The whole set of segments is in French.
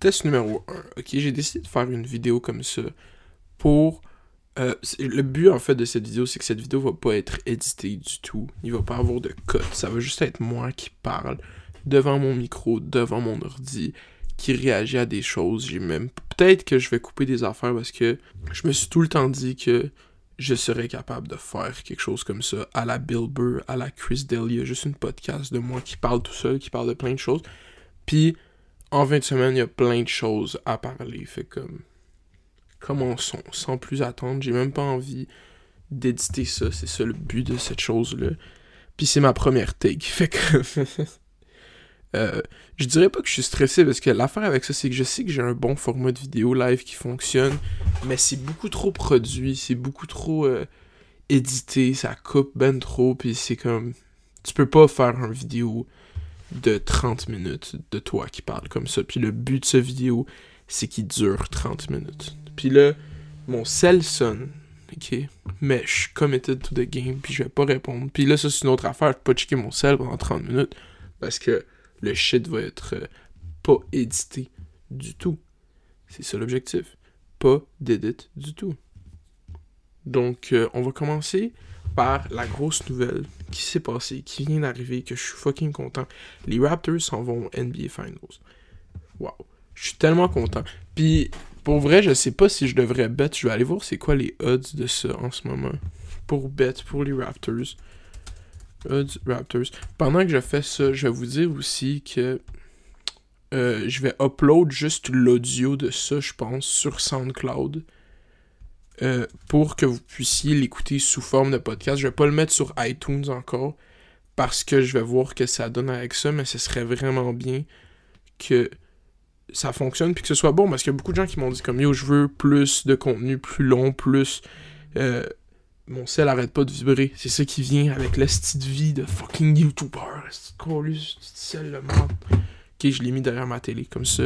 Test numéro 1. Ok, j'ai décidé de faire une vidéo comme ça pour. euh, le but en fait de cette vidéo, c'est que cette vidéo va pas être éditée du tout. Il va pas avoir de cut. Ça va juste être moi qui parle devant mon micro, devant mon ordi, qui réagit à des choses. J'ai même. Peut-être que je vais couper des affaires parce que je me suis tout le temps dit que je serais capable de faire quelque chose comme ça à la Bill Burr, à la Chris D'Elia, juste une podcast de moi qui parle tout seul, qui parle de plein de choses. Puis en 20 semaines, il y a plein de choses à parler. Fait comme. Commençons, sans plus attendre. J'ai même pas envie d'éditer ça. C'est ça le but de cette chose-là. Puis c'est ma première take. Fait que. euh, je dirais pas que je suis stressé parce que l'affaire avec ça, c'est que je sais que j'ai un bon format de vidéo live qui fonctionne. Mais c'est beaucoup trop produit. C'est beaucoup trop euh, édité. Ça coupe ben trop. Puis c'est comme. Tu peux pas faire une vidéo de 30 minutes de toi qui parle comme ça. Puis le but de ce vidéo, c'est qu'il dure 30 minutes. Puis là, mon cell sonne, ok? Mais je suis committed to the game, puis je vais pas répondre. Puis là, ça, c'est une autre affaire. Je peux pas checker mon cell pendant 30 minutes parce que le shit va être euh, pas édité du tout. C'est ça l'objectif. Pas d'édit du tout. Donc, euh, on va commencer par la grosse nouvelle qui s'est passée, qui vient d'arriver, que je suis fucking content. Les Raptors s'en vont au NBA Finals. Wow. Je suis tellement content. Puis, pour vrai, je sais pas si je devrais bet. Je vais aller voir c'est quoi les odds de ça en ce moment. Pour bet, pour les Raptors. Odds Raptors. Pendant que je fais ça, je vais vous dire aussi que euh, je vais upload juste l'audio de ça, je pense, sur SoundCloud. Euh, pour que vous puissiez l'écouter sous forme de podcast. Je vais pas le mettre sur iTunes encore. Parce que je vais voir que ça donne avec ça. Mais ce serait vraiment bien que ça fonctionne puis que ce soit bon parce qu'il y a beaucoup de gens qui m'ont dit comme yo je veux plus de contenu plus long plus euh, mon sel arrête pas de vibrer c'est ça qui vient avec la de vie de fucking youtuber sel le monde ok je l'ai mis derrière ma télé comme ça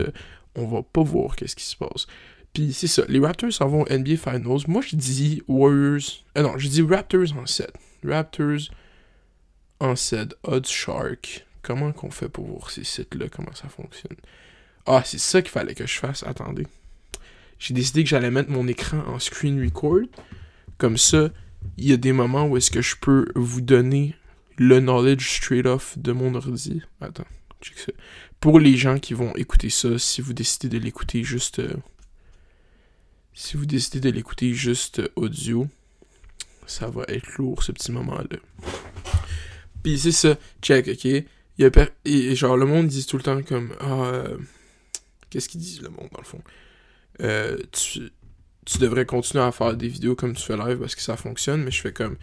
on va pas voir qu'est-ce qui se passe puis c'est ça les Raptors s'en vont au NBA Finals moi je dis Warriors euh, non je dis Raptors en 7 Raptors en 7 Odds Shark comment qu'on fait pour voir ces sites là comment ça fonctionne? Ah, c'est ça qu'il fallait que je fasse. Attendez. J'ai décidé que j'allais mettre mon écran en screen record. Comme ça, il y a des moments où est-ce que je peux vous donner le knowledge straight off de mon ordi. Attends, check ça. Pour les gens qui vont écouter ça, si vous décidez de l'écouter juste... euh, si vous décidez de l'écouter juste audio, ça va être lourd ce petit moment-là. Puis c'est ça, check, ok? Il y a per- et genre, le monde dit tout le temps comme... Ah, euh, Qu'est-ce qu'ils disent le monde dans le fond? Euh, tu, tu devrais continuer à faire des vidéos comme tu fais live parce que ça fonctionne, mais je fais comme.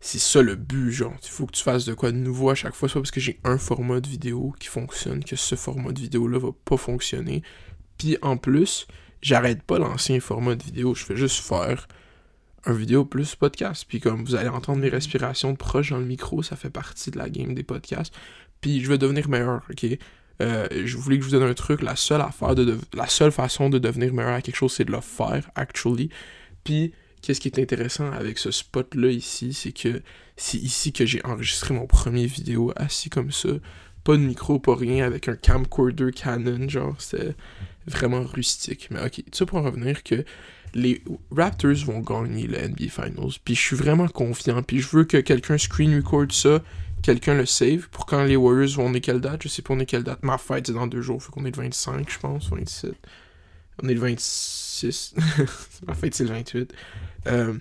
C'est ça le but, genre. Il faut que tu fasses de quoi de nouveau à chaque fois. Soit parce que j'ai un format de vidéo qui fonctionne, que ce format de vidéo-là va pas fonctionner. Puis en plus, j'arrête pas l'ancien format de vidéo. Je fais juste faire un vidéo plus podcast. Puis comme vous allez entendre mes respirations de proche dans le micro, ça fait partie de la game des podcasts. Puis je vais devenir meilleur, ok? Euh, je voulais que je vous donne un truc. La seule la seule façon de devenir meilleur à quelque chose, c'est de le faire, actually. Puis, qu'est-ce qui est intéressant avec ce spot-là ici, c'est que c'est ici que j'ai enregistré mon premier vidéo assis comme ça. Pas de micro, pas rien, avec un camcorder Canon, genre, c'était vraiment rustique. Mais ok, ça pour en revenir que les Raptors vont gagner le NBA Finals. Puis je suis vraiment confiant. Puis je veux que quelqu'un screen record ça quelqu'un le save pour quand les Warriors vont. On est quelle date Je sais pas, on est quelle date. Ma fête, c'est dans deux jours. Faut qu'on est le 25, je pense. 27. On est le 26. Ma fête, c'est le 28. Euh,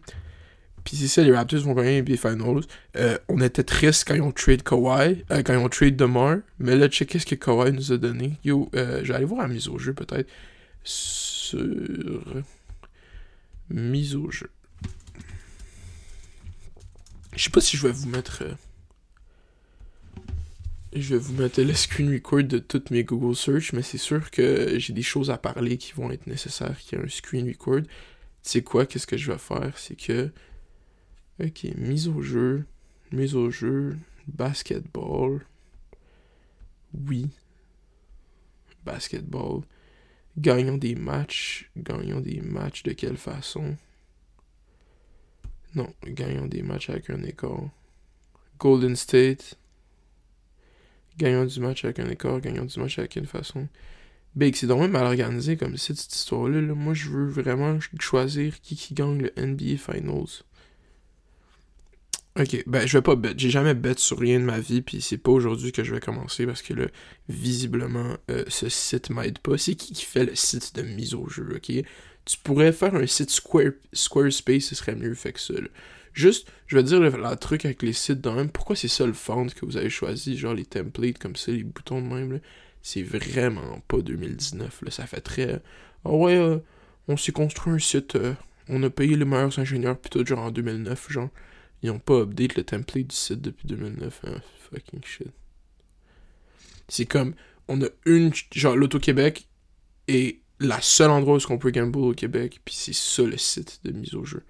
Puis c'est ça, les Raptors vont gagner les Finals. Euh, on était triste quand ils ont trade Kawhi, euh, quand ils ont trade DeMar. Mais là, check qu'est-ce que Kawhi nous a donné. Yo, euh, je vais aller voir la mise au jeu peut-être. Sur. Mise au jeu. Je sais pas si je vais vous mettre. euh, je vais vous mettre le screen record de toutes mes Google Search, mais c'est sûr que j'ai des choses à parler qui vont être nécessaires qu'il y ait un screen record. Tu sais quoi, qu'est-ce que je vais faire, c'est que... Ok, mise au jeu, mise au jeu, basketball, oui, basketball, gagnons des matchs, gagnons des matchs de quelle façon? Non, gagnons des matchs avec un écart. Golden State, gagnons du match avec un écart, gagnons du match avec une façon? Big, c'est donc même mal organisé comme cette, cette histoire-là. là. Moi, je veux vraiment choisir qui qui gagne le NBA Finals. Ok, ben je vais pas bet. J'ai jamais bet sur rien de ma vie, puis c'est pas aujourd'hui que je vais commencer parce que là, visiblement, euh, ce site m'aide pas. C'est qui qui fait le site de mise au jeu, ok? Tu pourrais faire un site Square, Squarespace, ce serait mieux fait que ça. là. Juste, je vais dire le, truc avec les sites dans même. Pourquoi c'est ça le font que vous avez choisi, genre les templates comme ça, les boutons de même, là? C'est vraiment pas 2019, là. Ça fait très. Ah ouais, euh, on s'est construit un site, euh, on a payé les meilleurs ingénieurs, tout, genre en 2009, genre. Ils ont pas update le template du site depuis 2009. Hein. Fucking shit. C'est comme, on a une, genre l'Auto-Québec est la seule endroit où on peut gamble au Québec, puis c'est ça le site de mise au jeu.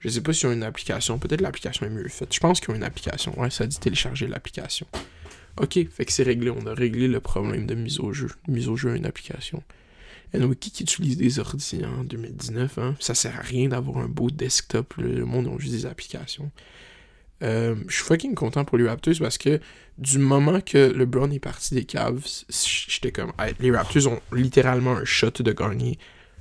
Je sais pas s'ils ont une application, peut-être l'application est mieux faite. Je pense qu'ils ont une application. Ouais, ça dit télécharger l'application. Ok, fait que c'est réglé, on a réglé le problème de mise au jeu. Mise au jeu à une application. Et qui qui utilise des ordi en 2019, hein? Ça sert à rien d'avoir un beau desktop, le monde a juste des applications. Euh, je suis fucking content pour les Raptors parce que du moment que LeBron est parti des Cavs, j'étais comme, les Raptors ont littéralement un shot de gagner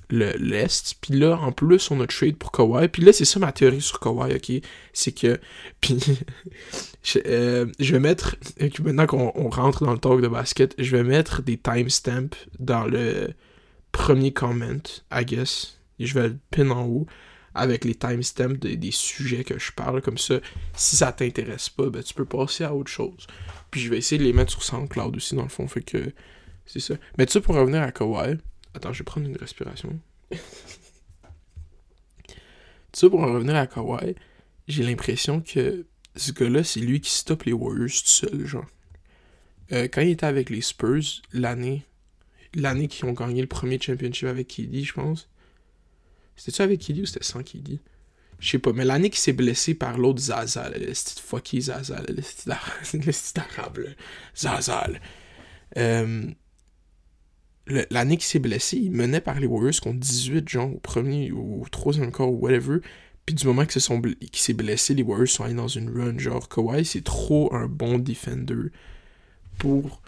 le l'Est. Puis là, en plus, on a trade pour Kawhi. Puis là, c'est ça ma théorie sur Kawhi, ok? C'est que. Puis. je, euh, je vais mettre. Maintenant qu'on on rentre dans le talk de basket, je vais mettre des timestamps dans le premier comment, I guess. Et je vais le pin en haut avec les timestamps des, des sujets que je parle. Comme ça, si ça t'intéresse pas, ben tu peux passer à autre chose. Puis je vais essayer de les mettre sur SoundCloud aussi, dans le fond. Fait que. C'est ça. Mais tu sais, pour revenir à Kawhi. Attends, je vais prendre une respiration. ça, pour en revenir à Kawhi, j'ai l'impression que ce gars-là, c'est lui qui stoppe les Warriors tout seul, genre. Euh, quand il était avec les Spurs, l'année l'année qu'ils ont gagné le premier championship avec KD, je pense. C'était-tu avec KD ou c'était sans KD? Je sais pas, mais l'année qu'il s'est blessé par l'autre Zaza, le petit fucky Zaza, le petit arabe. Euh, l'année qu'il s'est blessé, il menait par les Warriors contre 18, genre, au premier ou au troisième quart ou whatever. Puis du moment que se sont bl- qu'il s'est blessé, les Warriors sont allés dans une run. Genre, Kawhi, c'est trop un bon defender pour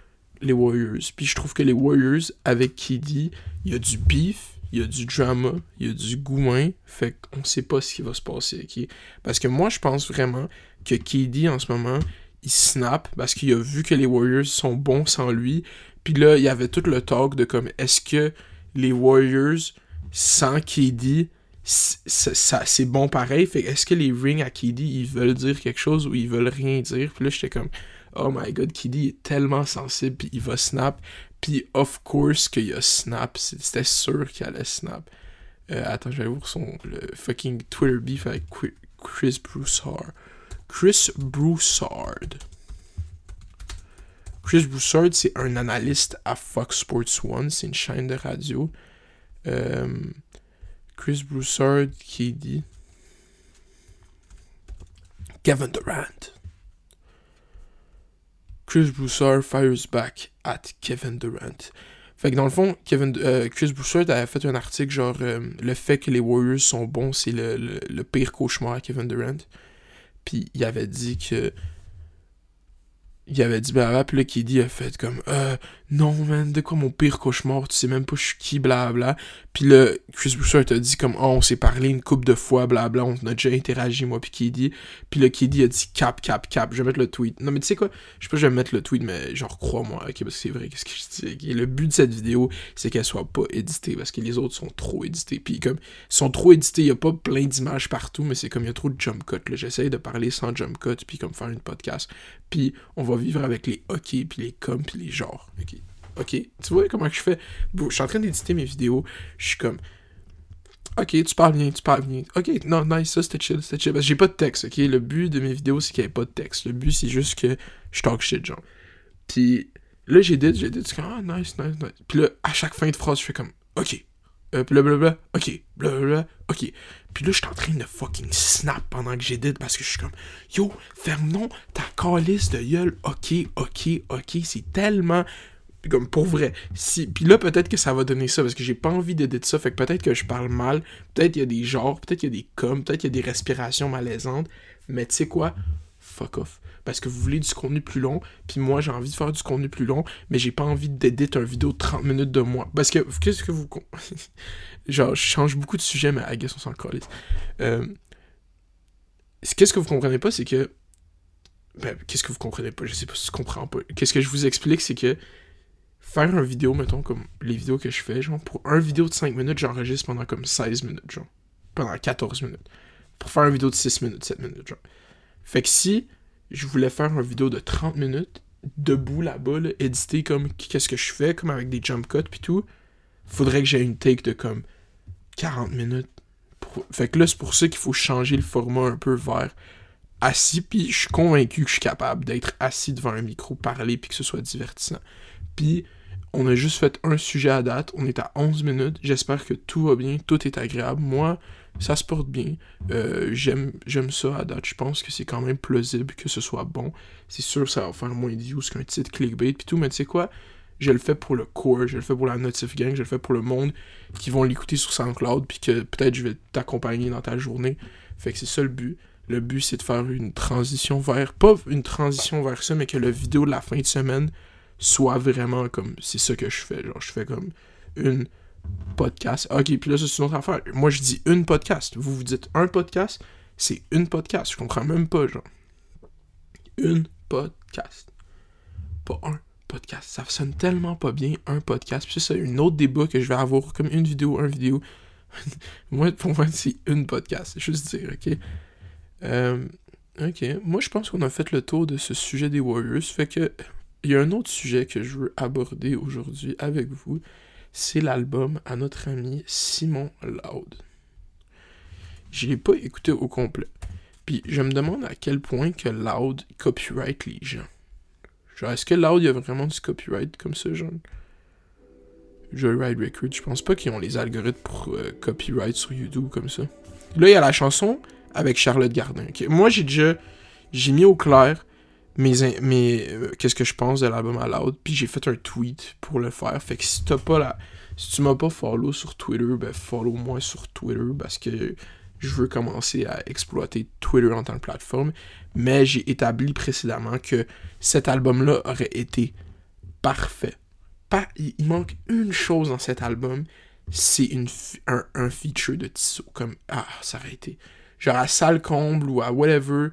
les Warriors. Puis je trouve que les Warriors, avec KD, il y a du beef, il y a du drama, il y a du gouin. Fait qu'on sait pas ce qui va se passer, ok? Parce que moi, je pense vraiment que KD, en ce moment, il snap parce qu'il a vu que les Warriors sont bons sans lui. Puis là, il y avait tout le talk de comme, est-ce que les Warriors, sans KD, c'est bon pareil? Fait est-ce que les rings à KD, ils veulent dire quelque chose ou ils veulent rien dire? Puis là, j'étais comme, oh my god, KD est tellement sensible, puis il va snap. Puis of course qu'il a snap, c'était sûr qu'il allait snap. Euh, attends, je vais son fucking Twitter beef avec Chris Broussard. Chris Broussard. Chris Broussard, c'est un analyste à Fox Sports One, c'est une chaîne de radio. Euh, Chris Broussard qui dit Kevin Durant. Chris Broussard fires back at Kevin Durant. Fait que dans le fond, Kevin, euh, Chris Broussard avait fait un article genre euh, le fait que les Warriors sont bons, c'est le, pire cauchemar à Kevin Durant. Puis il avait dit que il avait dit blablabla, puis là KD a fait comme euh, non man, de quoi mon pire cauchemar, tu sais même pas je suis qui, blabla. Puis là, Chris Broussard a dit comme oh, on s'est parlé une couple de fois, blabla, on a déjà interagi moi puis KD. Puis là KD a dit cap, cap, cap, je vais mettre le tweet. Non mais tu sais quoi, je sais pas je vais mettre le tweet, mais genre crois-moi, ok, parce que c'est vrai, qu'est-ce que je dis? ok? Le but de cette vidéo, c'est qu'elle soit pas éditée, parce que les autres sont trop édités. Puis comme, ils sont trop édités, il y a pas plein d'images partout, mais c'est comme il y a trop de jump cut. là. J'essaye de parler sans jump cut, puis comme faire une podcast. Puis on va vivre avec les ok, puis les com, puis les genres. Ok? Ok. Tu vois comment je fais? Je suis en train d'éditer mes vidéos. Je suis comme. Ok, tu parles bien, tu parles bien. Ok, non, nice, ça c'était chill, c'était chill. Parce que j'ai pas de texte, ok? Le but de mes vidéos, c'est qu'il n'y ait pas de texte. Le but, c'est juste que je talk shit, genre. Puis là, j'ai dit, j'ai dit, c'est comme, ah, nice, nice, nice. Puis là, à chaque fin de phrase, je fais comme, ok. Euh, blablabla, ok, blablabla, ok. Puis là, je suis en train de fucking snap pendant que j'édite parce que je suis comme, yo, ferme-non ta calice de gueule, ok, ok, ok, c'est tellement. Comme pour vrai. Si... Puis là, peut-être que ça va donner ça parce que j'ai pas envie d'éditer ça. Fait que peut-être que je parle mal. Peut-être il y a des genres. Peut-être il y a des coms. Peut-être il y a des respirations malaisantes. Mais tu sais quoi? Fuck off. parce que vous voulez du contenu plus long, puis moi j'ai envie de faire du contenu plus long, mais j'ai pas envie d'éditer une vidéo de 30 minutes de moi. Parce que, qu'est-ce que vous. Genre, je change beaucoup de sujets, mais I guess on s'en. Euh... Qu'est-ce que vous comprenez pas, c'est que. Ben, qu'est-ce que vous comprenez pas? Je sais pas si je comprends pas. Qu'est-ce que je vous explique, c'est que faire une vidéo, mettons, comme les vidéos que je fais, genre, pour un vidéo de 5 minutes, j'enregistre pendant comme 16 minutes, genre. Pendant 14 minutes. Pour faire une vidéo de 6 minutes, 7 minutes, genre. Fait que si je voulais faire une vidéo de 30 minutes, debout là-bas, là, éditer comme qu'est-ce que je fais, comme avec des jump cuts puis tout, faudrait que j'ai une take de comme 40 minutes. Fait que là, c'est pour ça qu'il faut changer le format un peu vers assis, puis je suis convaincu que je suis capable d'être assis devant un micro, parler, puis que ce soit divertissant. Puis on a juste fait un sujet à date, on est à 11 minutes, j'espère que tout va bien, tout est agréable. Moi, ça se porte bien. Euh, j'aime, ça à date. Je pense que c'est quand même plausible que ce soit bon. C'est sûr ça va faire moins de views qu'un titre clickbait puis tout, mais tu sais quoi? Je le fais pour le core, je le fais pour la Notif Gang, je le fais pour le monde qui vont l'écouter sur SoundCloud puis que peut-être je vais t'accompagner dans ta journée. Fait que c'est ça le but. Le but c'est de faire une transition vers, pas une transition vers ça, mais que la vidéo de la fin de semaine soit vraiment comme, c'est ça que je fais. Genre je fais comme une podcast. Ok, puis là, c'est une autre affaire. Moi, je dis une podcast. Vous vous dites un podcast, c'est une podcast. Je comprends même pas, genre. Une podcast. Pas un podcast. Ça sonne tellement pas bien, un podcast. Puis ça, c'est autre débat que je vais avoir comme une vidéo, un vidéo. moi, pour moi, c'est une podcast. Juste dire, ok? Euh, ok. Moi, je pense qu'on a fait le tour de ce sujet des Warriors. Fait que. Il y a un autre sujet que je veux aborder aujourd'hui avec vous c'est l'album à notre ami Simon Loud. Je l'ai pas écouté au complet. Puis je me demande à quel point que Loud copyright les gens. Genre, est-ce que Loud y a vraiment du copyright comme ça, genre? Joyride Records, je pense pas qu'ils ont les algorithmes pour euh, copyright sur YouTube comme ça. Là, il y a la chanson avec Charlotte Gardin. Moi, j'ai déjà. J'ai mis au clair mes, mes euh, qu'est-ce que je pense de l'album à Loud, puis j'ai fait un tweet pour le faire. Fait que si t'as pas la si tu m'as pas follow sur Twitter, ben follow moi sur Twitter parce que je veux commencer à exploiter Twitter en tant que plateforme. Mais j'ai établi précédemment que cet album-là aurait été parfait. Pas, il, manque une chose dans cet album, c'est une, un, un, feature de Tissot. Comme, ah, ça aurait été. Genre à Salle Comble ou à whatever,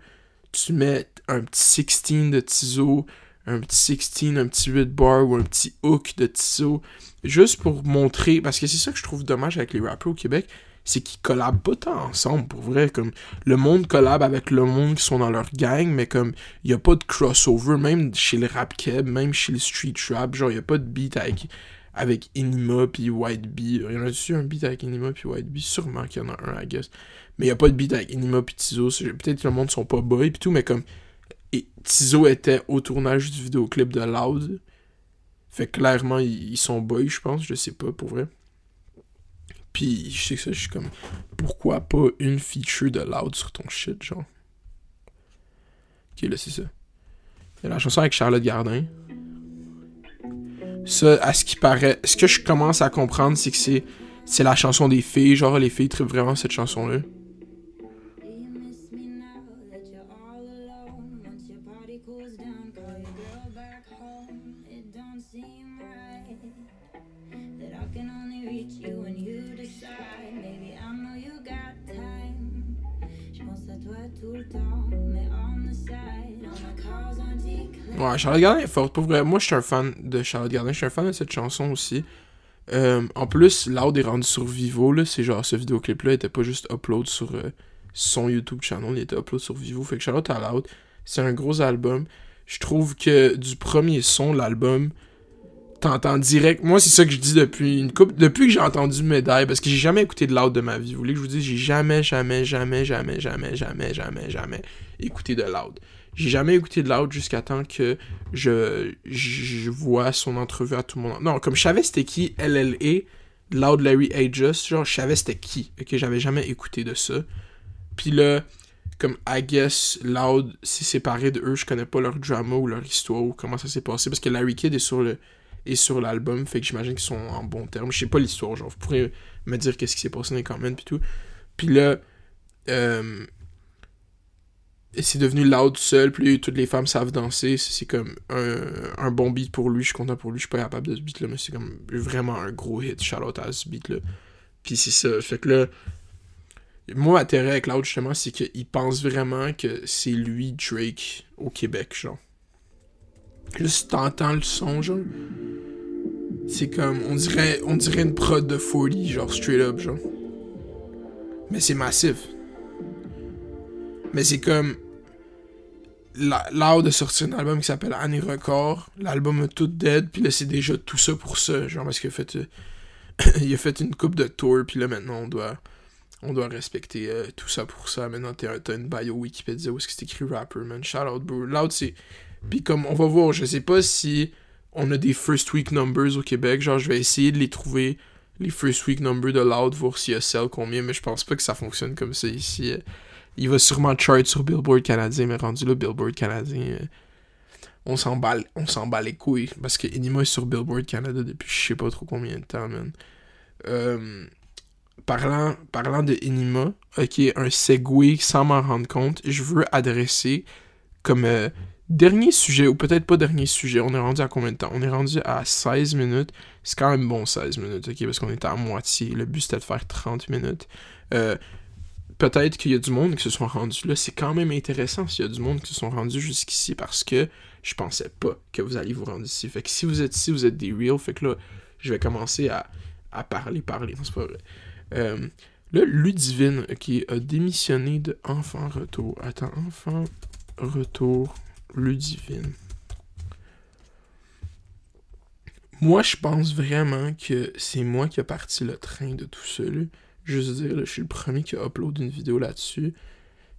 tu mets un petit 16 de Tizo, un petit 16, un petit 8 bar ou un petit hook de Tizo, juste pour montrer, parce que c'est ça que je trouve dommage avec les rappers au Québec, c'est qu'ils collabent pas tant ensemble, pour vrai, comme, le monde collab avec le monde qui sont dans leur gang, mais comme, il y a pas de crossover, même chez le rap keb, même chez le street rap, genre, il y a pas de beat avec, avec Enima puis White Bee, il y en a-tu un beat avec Enima puis White? Sûrement qu'il y en a un, I guess, mais il y a pas de beat avec Enima puis Tizo, peut-être que le monde sont pas boy puis tout, mais comme, et Tizo était au tournage du vidéoclip de Loud. Fait clairement, ils, sont boys, je pense. Je sais pas, pour vrai. Puis, je sais que ça, je suis comme... Pourquoi pas une feature de Loud sur ton shit, genre? Ok, là, c'est ça. Il y a la chanson avec Charlotte Gardin. Ça, à ce qui paraît... Ce que je commence à comprendre, c'est que c'est... C'est la chanson des filles. Genre, les filles trippent vraiment cette chanson-là. Charlotte Gardin est forte. Pour vrai, moi, je suis un fan de Charlotte Gardin. Je suis un fan de cette chanson aussi. Euh, en plus, Loud est rendu sur Vivo. C'est genre, ce vidéoclip-là était pas juste upload sur euh, son YouTube channel. Il était upload sur Vivo. Fait que Charlotte à Loud, c'est un gros album. Je trouve que du premier son, l'album, t'entends direct. Moi, c'est ça que je dis depuis une coupe. Depuis que j'ai entendu Médaille, parce que j'ai jamais écouté de Loud de ma vie. Vous voulez que je vous dise, j'ai jamais, jamais, jamais, jamais, jamais, jamais, jamais, jamais écouté de Loud. J'ai jamais écouté de Loud jusqu'à temps que je, je vois son entrevue à tout le monde. Non, comme je savais c'était qui LLA, Loud Larry Aegis, genre je savais c'était qui. Ok, j'avais jamais écouté de ça. Puis là, comme I guess Loud s'est séparé de eux, je connais pas leur drama ou leur histoire ou comment ça s'est passé parce que Larry Kidd est sur le sur l'album, fait que j'imagine qu'ils sont en bon terme. Je sais pas l'histoire, genre vous pourrez me dire qu'est-ce qui s'est passé dans les comments puis tout. Puis là, euh, c'est devenu loud seul, puis toutes les femmes savent danser, c'est comme un, un, bon beat pour lui, je suis content pour lui, je suis pas capable de ce beat là, mais c'est comme vraiment un gros hit, shout out à ce beat là. Puis c'est ça, fait que là, moi, intérêt avec Loud, justement, c'est qu'il pense vraiment que c'est lui, Drake, au Québec, genre. Là, si t'entends le son, genre, c'est comme, on dirait, on dirait une prod de folie, genre, straight up, genre. Mais c'est massif. Mais c'est comme, Loud a sorti un album qui s'appelle Année Record. L'album tout dead, puis là, c'est déjà tout ça pour ça. Genre, parce qu'il a fait, euh, une coupe de tour, puis là, maintenant, on doit, on doit respecter euh, tout ça pour ça. Maintenant, t'as une bio Wikipédia où est-ce que c'est écrit rapper, man. Shout out, bro. Loud, c'est. Puis comme, on va voir, je sais pas si on a des first week numbers au Québec. Genre, je vais essayer de les trouver, les first week numbers de Loud, voir s'il y a celle combien, mais je pense pas que ça fonctionne comme ça ici. Il va sûrement chart sur Billboard canadien, mais rendu là, Billboard canadien, euh, on s'en bat, les couilles. Parce que Enima est sur Billboard Canada depuis je sais pas trop combien de temps, man. Euh, parlant, parlant de Enima, ok, un segue sans m'en rendre compte, je veux adresser comme euh, dernier sujet, ou peut-être pas dernier sujet, on est rendu à combien de temps? On est rendu à 16 minutes. C'est quand même bon 16 minutes, ok, parce qu'on était à moitié. Le but c'était de faire 30 minutes. Euh, peut-être qu'il y a du monde qui se sont rendus là. C'est quand même intéressant s'il y a du monde qui se sont rendus jusqu'ici parce que je pensais pas que vous alliez vous rendre ici. Fait que si vous êtes ici, vous êtes des real. Fait que là, je vais commencer à, à parler, parler. c'est pas vrai. Euh, là, Ludivine, qui a démissionné de Enfant Retour. Attends, Enfant Retour, Ludivine. Moi, je pense vraiment que c'est moi qui a parti le train de tout ça. Juste dire, je suis le premier qui a uploadé une vidéo là-dessus.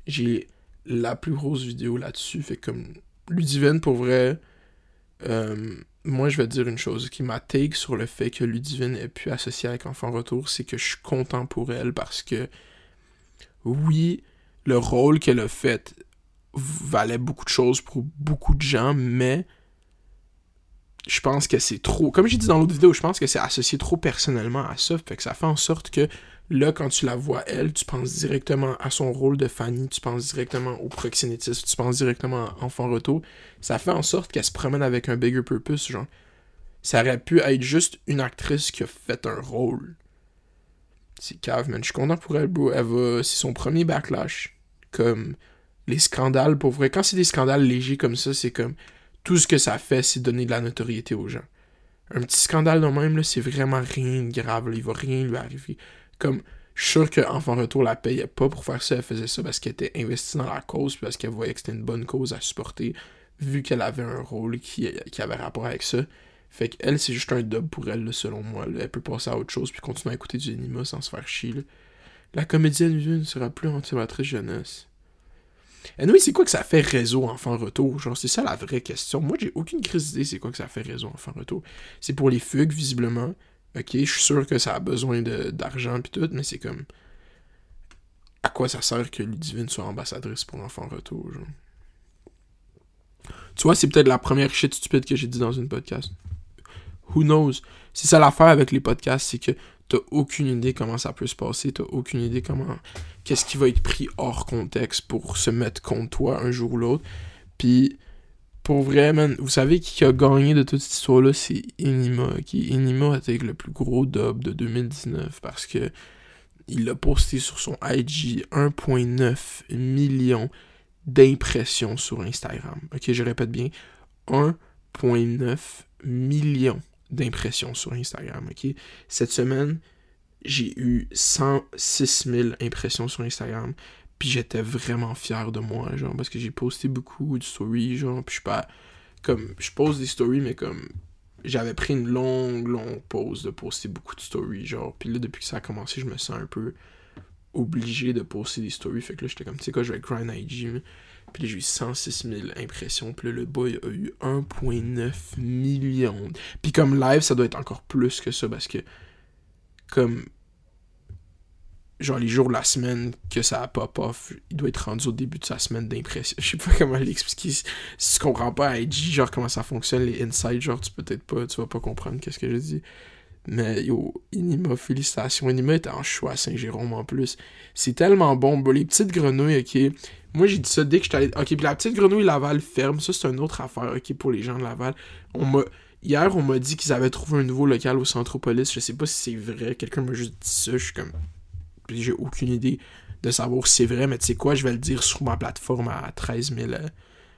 J'ai la plus grosse vidéo là-dessus. Fait comme Ludivine, pour vrai, euh, moi je vais te dire une chose qui m'a take sur le fait que Ludivine ait pu associer avec Enfant Retour, c'est que je suis content pour elle parce que oui, le rôle qu'elle a fait valait beaucoup de choses pour beaucoup de gens, mais je pense que c'est trop. Comme j'ai dit dans l'autre vidéo, je pense que c'est associé trop personnellement à ça. Fait que ça fait en sorte que là, quand tu la vois elle, tu penses directement à son rôle de Fanny, tu penses directement au proxénétisme, tu penses directement à Enfant Retour. Ça fait en sorte qu'elle se promène avec un bigger purpose, genre. Ça aurait pu être juste une actrice qui a fait un rôle. C'est cave, man. Je suis content pour elle, bro. Elle va. C'est son premier backlash. Comme les scandales, pour vrai. Quand c'est des scandales légers comme ça, c'est comme tout ce que ça fait, c'est donner de la notoriété aux gens. Un petit scandale de même, là, c'est vraiment rien de grave, là. il va rien lui arriver. Comme, sûr qu'Enfant Retour la payait pas pour faire ça, elle faisait ça parce qu'elle était investie dans la cause, puis parce qu'elle voyait que c'était une bonne cause à supporter, vu qu'elle avait un rôle qui, avait rapport avec ça. Fait qu'elle, c'est juste un dub pour elle, selon moi. Elle peut passer à autre chose, puis continuer à écouter du anima sans se faire chier. La comédienne ne sera plus antimatrice jeunesse. Et oui, c'est quoi que ça fait réseau enfant retour? Genre, c'est ça la vraie question. Moi, j'ai aucune crise d'idée c'est quoi que ça fait réseau enfant retour. C'est pour les fugues, visiblement. Ok, je suis sûr que ça a besoin d'argent puis tout, mais c'est comme. À quoi ça sert que Ludivine soit ambassadrice pour l'enfant retour, genre? Tu vois, c'est peut-être la première shit stupide que j'ai dit dans une podcast. Who knows? C'est ça l'affaire avec les podcasts, c'est que t'as aucune idée comment ça peut se passer, t'as aucune idée comment. Qu'est-ce qui va être pris hors contexte pour se mettre contre toi un jour ou l'autre. Puis, pour vrai, man, vous savez qui a gagné de toute cette histoire-là, c'est Inima. Qui Inima a été le plus gros dub de 2019 parce que il a posté sur son IG 1.9 million d'impressions sur Instagram. Ok, je répète bien, 1.9 million d'impressions sur Instagram. ok? Cette semaine, j'ai eu 106 000 impressions sur Instagram. Puis j'étais vraiment fier de moi, genre, parce que j'ai posté beaucoup de stories, genre, puis je pas. Comme, je pose des stories, mais comme. J'avais pris une longue, longue pause de poster beaucoup de stories, genre. Puis là, depuis que ça a commencé, je me sens un peu obligé de poster des stories. Fait que là, j'étais comme, tu sais quoi, je vais grind IG. Puis j'ai eu 106 000 impressions. Puis là, le boy a eu 1,9 million. Puis comme live, ça doit être encore plus que ça parce que, comme, genre les jours de la semaine que ça a pop-off, il doit être rendu au début de sa semaine d'impression. Je sais pas comment l'expliquer. Si tu comprends pas IG, genre comment ça fonctionne, les insights, genre tu peux peut-être pas, tu vas pas comprendre qu'est-ce que je dis. Mais yo, Inima, félicitations. Inima est en choix à Saint-Jérôme en plus. C'est tellement bon. Bon, les petites grenouilles, ok. Moi, j'ai dit ça dès que j'étais allé. Ok, puis la petite grenouille Laval ferme. Ça, c'est une autre affaire, ok, pour les gens de Laval. On m'a. Hier, on m'a dit qu'ils avaient trouvé un nouveau local au Centropolis. Je sais pas si c'est vrai. Quelqu'un m'a juste dit ça. Je suis comme. J'ai aucune idée de savoir si c'est vrai, mais tu sais quoi, je vais le dire sur ma plateforme à 13 000 euh,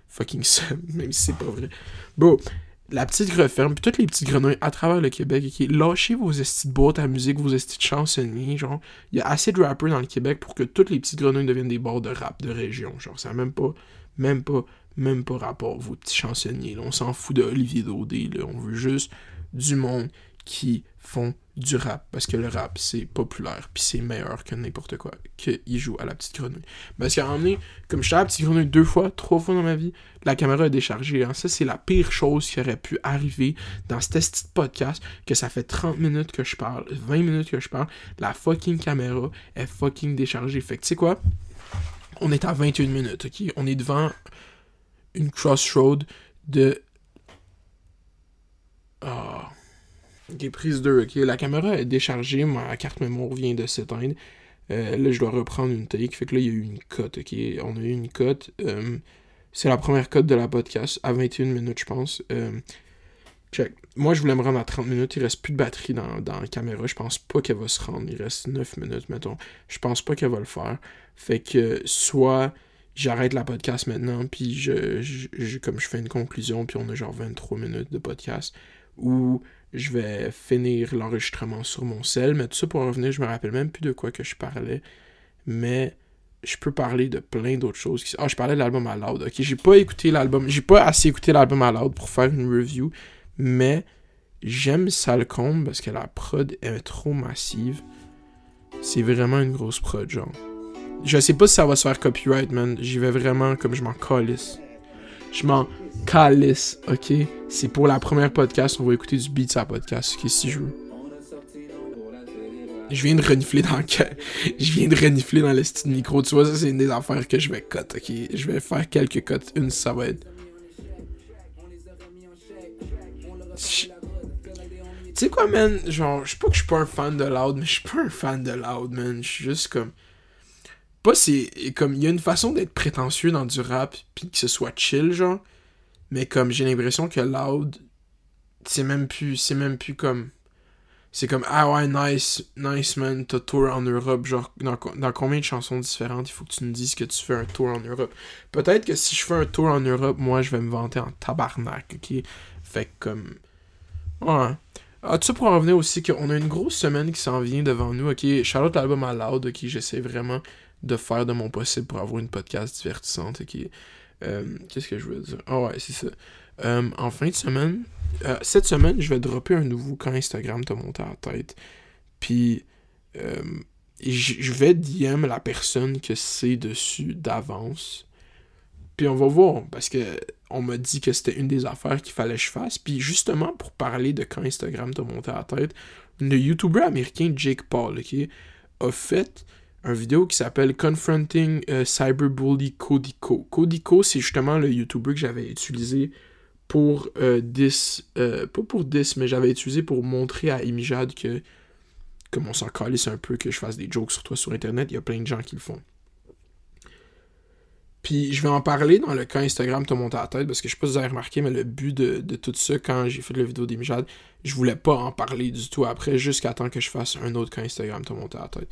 fucking subs, même si c'est pas vrai. Bon, la petite referme, puis toutes les petites grenouilles à travers le Québec, ok, lâchez vos estis de boîtes à musique, vos estis de chansonniers, genre, il y a assez de rappers dans le Québec pour que toutes les petites grenouilles deviennent des bords de rap de région, genre, ça n'a même pas, même pas, même pas rapport, vos petits chansonniers, on s'en fout de Olivier Daudé, là, on veut juste du monde qui font du rap parce que le rap c'est populaire puis c'est meilleur que n'importe quoi qu'il joue à la petite grenouille. Parce qu'à un moment comme je suis à la petite grenouille deux fois trois fois dans ma vie la caméra est déchargée hein. ça c'est la pire chose qui aurait pu arriver dans ce petit podcast que ça fait 30 minutes que je parle 20 minutes que je parle la fucking caméra est fucking déchargée. Fait que tu sais quoi? On est à 21 minutes ok? On est devant une crossroad de oh Ok, prise 2, ok. La caméra est déchargée, ma carte mémoire vient de s'éteindre. Euh, là, je dois reprendre une take. Fait que là, il y a eu une cote, ok. On a eu une cote. Euh, c'est la première cote de la podcast, à 21 minutes, je pense. Euh, check. Moi, je voulais me rendre à 30 minutes. Il reste plus de batterie dans, la caméra. Je pense pas qu'elle va se rendre. Il reste 9 minutes, mettons. Je pense pas qu'elle va le faire. Fait que soit j'arrête la podcast maintenant, puis je, je, comme je fais une conclusion, puis on a genre 23 minutes de podcast, ou je vais finir l'enregistrement sur mon sel, mais tout ça pour revenir, je me rappelle même plus de quoi que je parlais, mais je peux parler de plein d'autres choses. Ah, je parlais de l'album à loud. Ok, j'ai pas écouté l'album, j'ai pas assez écouté l'album à loud pour faire une review, mais j'aime Salcombe parce que la prod est trop massive. C'est vraiment une grosse prod, genre. Je sais pas si ça va se faire copyright, man. J'y vais vraiment comme je m'en calisse. Je m'en calisse, ok? C'est pour la première podcast, on va écouter du beat sur podcast, ok, si je veux. Je viens de renifler dans le... Je viens de renifler dans le style micro, tu vois, ça c'est une des affaires que je vais cut, ok? Je vais faire quelques cuts, une ça va être... Tu sais quoi, man? Genre, je sais pas que je suis pas un fan de Loud, mais je suis pas un fan de Loud, man. Je suis juste comme pas c'est comme il y a une façon d'être prétentieux dans du rap puis que ce soit chill genre mais comme j'ai l'impression que loud c'est même plus c'est même plus comme c'est comme ah ouais nice nice man t'as tour en Europe genre dans, dans, combien de chansons différentes il faut que tu me dises que tu fais un tour en Europe peut-être que si je fais un tour en Europe moi je vais me vanter en tabarnak ok? Fait comme ouais ah, tout ça pour en revenir aussi qu'on a une grosse semaine qui s'en vient devant nous, ok? Charlotte l'album à loud, ok? J'essaie vraiment de faire de mon possible pour avoir une podcast divertissante. qui euh, Qu'est-ce que je veux dire? Ah ouais, c'est ça. Euh, en fin de semaine, euh, cette semaine, je vais dropper un nouveau quand Instagram te monté à la tête. Puis, je vais DM la personne que c'est dessus d'avance. Puis on va voir, parce que on m'a dit que c'était une des affaires qu'il fallait que je fasse. Puis justement, pour parler de quand Instagram t'a monté à la tête, le YouTuber américain Jake Paul, qui a fait un vidéo qui s'appelle Confronting uh, Cyberbully Codico. Codico, c'est justement le YouTuber que j'avais utilisé pour euh, euh, pas pour 10, mais j'avais utilisé pour montrer à Imijad que, comme on s'en calisse un peu, que je fasse des jokes sur toi sur Internet, il y a plein de gens qui le font. Puis je vais en parler dans le cas Instagram te monte à la tête, parce que je sais pas si vous avez remarqué, mais le but de, de tout ça, quand j'ai fait la vidéo d'Imijad, je voulais pas en parler du tout après, jusqu'à temps que je fasse un autre cas Instagram te monte à la tête.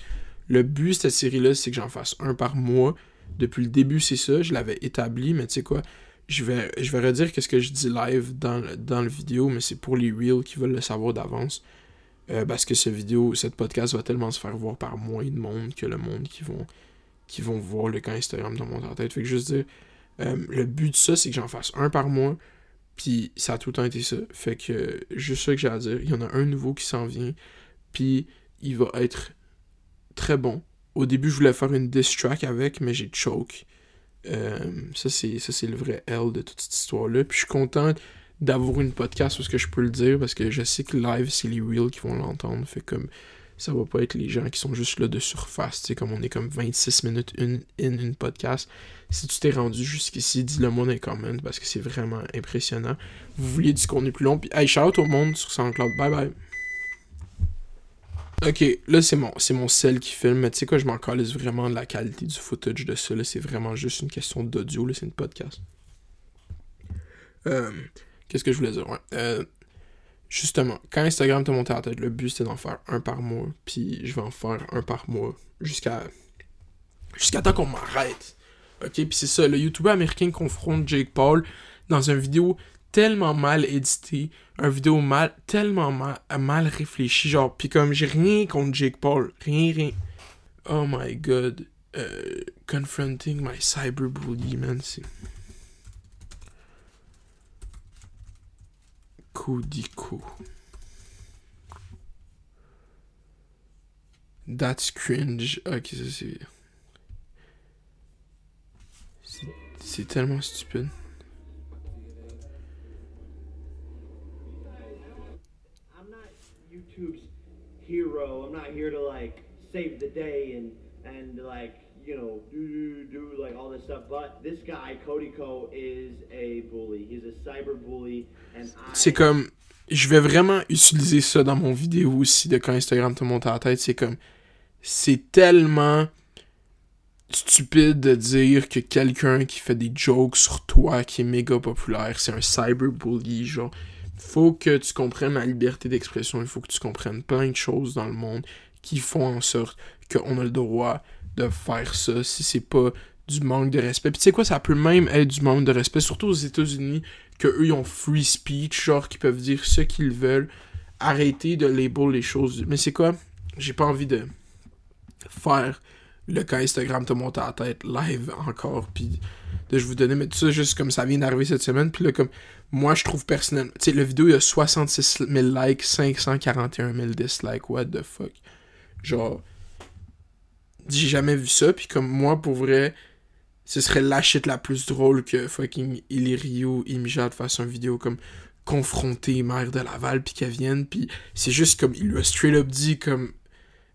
Le but de cette série-là, c'est que j'en fasse un par mois. Depuis le début, c'est ça. Je l'avais établi, mais tu sais quoi, je vais, redire qu'est-ce que je dis live dans, le vidéo, mais c'est pour les reels qui veulent le savoir d'avance. Euh, parce que ce vidéo, cette podcast va tellement se faire voir par moins de monde que le monde qui vont, voir le camp Instagram dans mon tête. Fait que juste dire, euh, le but de ça, c'est que j'en fasse un par mois. Puis ça a tout le temps été ça. Fait que juste ça que j'ai à dire. Il y en a un nouveau qui s'en vient. Puis il va être très bon. Au début, je voulais faire une diss track avec, mais j'ai choke. Euh, ça, c'est le vrai L de toute cette histoire-là. Puis je suis content d'avoir une podcast parce que je peux le dire, parce que je sais que live, c'est les real qui vont l'entendre. Fait comme ça va pas être les gens qui sont juste là de surface, tu sais, comme on est comme 26 minutes in, une podcast. Si tu t'es rendu jusqu'ici, dis-le moi dans les parce que c'est vraiment impressionnant. Vous vouliez est plus long, puis hey, shout au monde sur SoundCloud. Bye bye. Ok, là c'est mon, c'est mon sel qui filme, mais tu sais quoi, je m'en calisse vraiment de la qualité du footage de ça. C'est vraiment juste une question d'audio, c'est une podcast. Euh, Qu'est-ce que je voulais dire? Ouais. Euh, justement, quand Instagram t'a monté à la tête, le but c'était d'en faire un par mois, puis je vais en faire un par mois jusqu'à jusqu'à temps qu'on m'arrête. Ok, puis c'est ça, le YouTuber américain confronte Jake Paul dans une vidéo tellement mal éditée, une vidéo mal, tellement mal, mal réfléchie, genre, puis comme j'ai rien contre Jake Paul, rien, rien. Oh my god, euh, confronting my cyberbully, man, c'est... Kudiko. That's cringe. Ok, ça. C'est- C'est tellement stupide. I'm not YouTube's hero. I'm not here to like save the day and and like you know do do do like all this stuff. But this guy Cody Co is a bully. He's a cyber bully, and I. C'est comme. Je vais vraiment utiliser ça dans mon vidéo aussi de quand Instagram te monte à la tête. C'est comme. C'est tellement stupide de dire que quelqu'un qui fait des jokes sur toi, qui est méga populaire, c'est un cyberbully. Genre, faut que tu comprennes la liberté d'expression. Il faut que tu comprennes plein de choses dans le monde qui font en sorte qu'on a le droit de faire ça si c'est pas du manque de respect. Puis tu sais quoi, ça peut même être du manque de respect, surtout aux États-Unis, que eux ils ont free speech, genre qu'ils peuvent dire ce qu'ils veulent. Arrêter de label les choses. Mais c'est quoi? J'ai pas envie de faire le cas Instagram te monte à la tête live encore, puis de je vous donner, mais tout ça juste comme ça vient d'arriver cette semaine, puis là comme moi je trouve personnellement, tu sais le vidéo il a 66 000 likes, 541 000 dislikes, what the fuck, genre j'ai jamais vu ça, puis comme moi pour vrai, ce serait la shit la plus drôle que fucking Illyrio et Mijad fassent une vidéo comme confronter maire de Laval puis qu'elle vienne puis c'est juste comme il lui a straight up dit comme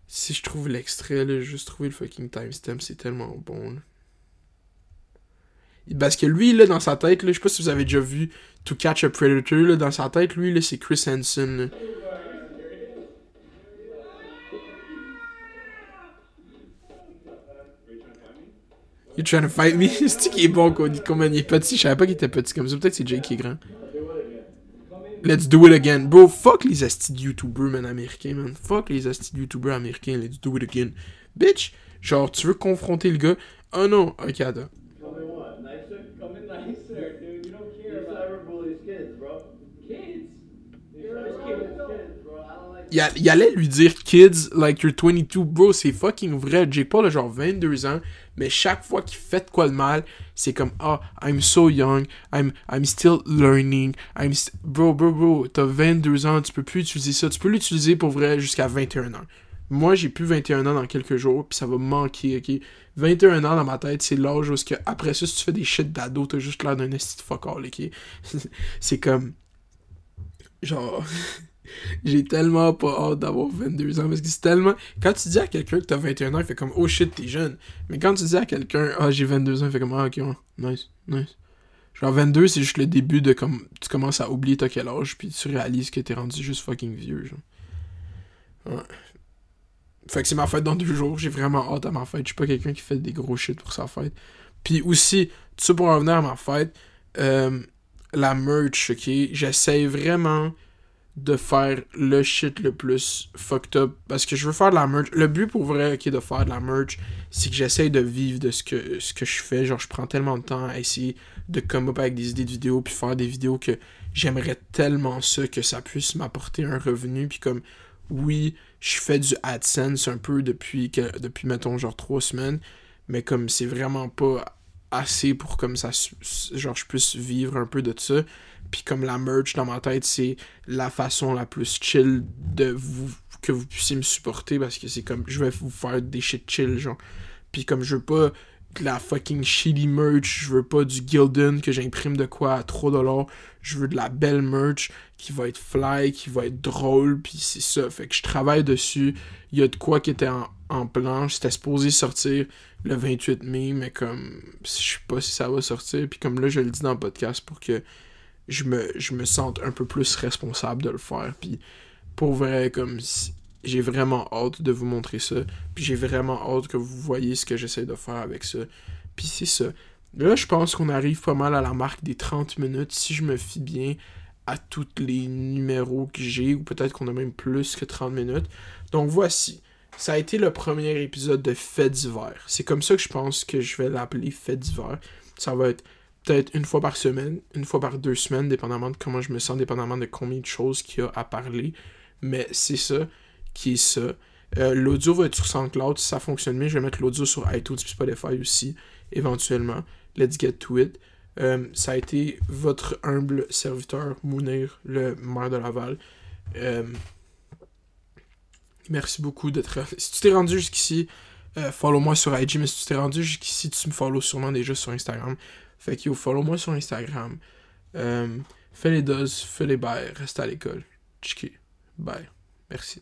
si je trouve l'extrait là, juste trouver le fucking timestamp, c'est tellement bon. Parce que lui là dans sa tête là, je sais pas si vous avez déjà vu To Catch a Predator là dans sa tête lui là c'est Chris Hansen. You trying to fight me? C'est qui est bon Coleman, il est petit, je savais pas qu'il était petit comme ça, peut-être que c'est Jake qui est grand. Let's do it again. Bro, fuck les astis de YouTubers, man, américains, man. Fuck les astis de YouTubers américains, let's do it again. Bitch, genre, tu veux confronter le gars? Oh non, ok, attends. Come in what? Nicer? Come in nicer, dude. You don't care about cyber bullies kids, bro. Kids. You're just kids, kids, bro. I don't like. Il, allait lui dire kids like you're 22 bro c'est fucking vrai. Jake Paul a genre 22 ans mais chaque fois qu'il fait quoi de mal c'est comme ah I'm so young I'm I'm still learning I'm st- bro bro bro t'as 22 ans tu peux plus utiliser ça. Tu peux l'utiliser pour vrai jusqu'à 21 ans. Moi j'ai plus 21 ans dans quelques jours puis ça va manquer ok? 21 ans dans ma tête c'est l'âge où que après ça si tu fais des shit d'ado t'as juste l'air d'un esti de fuck all ok? C'est comme genre J'ai tellement pas hâte d'avoir 22 ans parce que c'est tellement. Quand tu dis à quelqu'un que t'as 21 ans, il fait comme oh shit, t'es jeune. Mais quand tu dis à quelqu'un ah j'ai 22 ans, il fait comme ah ok, nice, nice. Genre 22, c'est juste le début de comme. Tu commences à oublier t'as quel âge, puis tu réalises que t'es rendu juste fucking vieux, genre. Ouais. Fait que c'est ma fête dans deux jours, j'ai vraiment hâte à ma fête. Je suis pas quelqu'un qui fait des gros shit pour sa fête. Puis aussi, tout ça pour revenir à ma fête, euh, la merch, ok, j'essaie vraiment de faire le shit le plus fucked up parce que je veux faire de la merch. Le but pour vrai ok, de faire de la merch, c'est que j'essaye de vivre de ce que, ce que je fais. Genre, je prends tellement de temps à essayer de come up avec des idées de vidéos puis faire des vidéos que j'aimerais tellement ça que ça puisse m'apporter un revenu. Puis comme, oui, je fais du AdSense un peu depuis, que, depuis mettons, genre trois semaines, mais comme c'est vraiment pas assez pour comme ça, genre, je puisse vivre un peu de ça. Puis comme la merch dans ma tête, c'est la façon la plus chill de vous que vous puissiez me supporter parce que c'est comme je vais vous faire des shit chill genre. Puis comme je veux pas de la fucking shitty merch, je veux pas du Gildan que j'imprime de quoi à 3$, je veux de la belle merch qui va être fly, qui va être drôle, puis c'est ça. Fait que je travaille dessus. Il y a de quoi qui était en, en planche, c'était supposé sortir le 28 mai, mais comme je sais pas si ça va sortir. Puis comme là je le dis dans le podcast pour que je me, je me sente un peu plus responsable de le faire. Puis pour vrai, comme j'ai vraiment hâte de vous montrer ça. Puis j'ai vraiment hâte que vous voyez ce que j'essaie de faire avec ça. Puis c'est ça. Là, je pense qu'on arrive pas mal à la marque des 30 minutes si je me fie bien à tous les numéros que j'ai, ou peut-être qu'on a même plus que 30 minutes. Donc voici. Ça a été le premier épisode de Fait d'hiver. C'est comme ça que je pense que je vais l'appeler Fait d'hiver. Ça va être peut-être une fois par semaine, une fois par deux semaines, dépendamment de comment je me sens, dépendamment de combien de choses qu'il y a à parler. Mais c'est ça qui est ça. Euh, l'audio va être sur SoundCloud, ça fonctionne bien, je vais mettre l'audio sur iTunes et Spotify aussi, éventuellement. Let's get to it. Euh, ça a été votre humble serviteur, Mounir, le maire de Laval. Euh, merci beaucoup d'être Si tu t'es rendu jusqu'ici, follow-moi sur IG, mais si tu t'es rendu jusqu'ici, tu me follow sûrement déjà sur Instagram. Fait que yo, follow-moi sur Instagram. fais les doses, fais les bails, reste à l'école. Tchiki. Bye. Merci.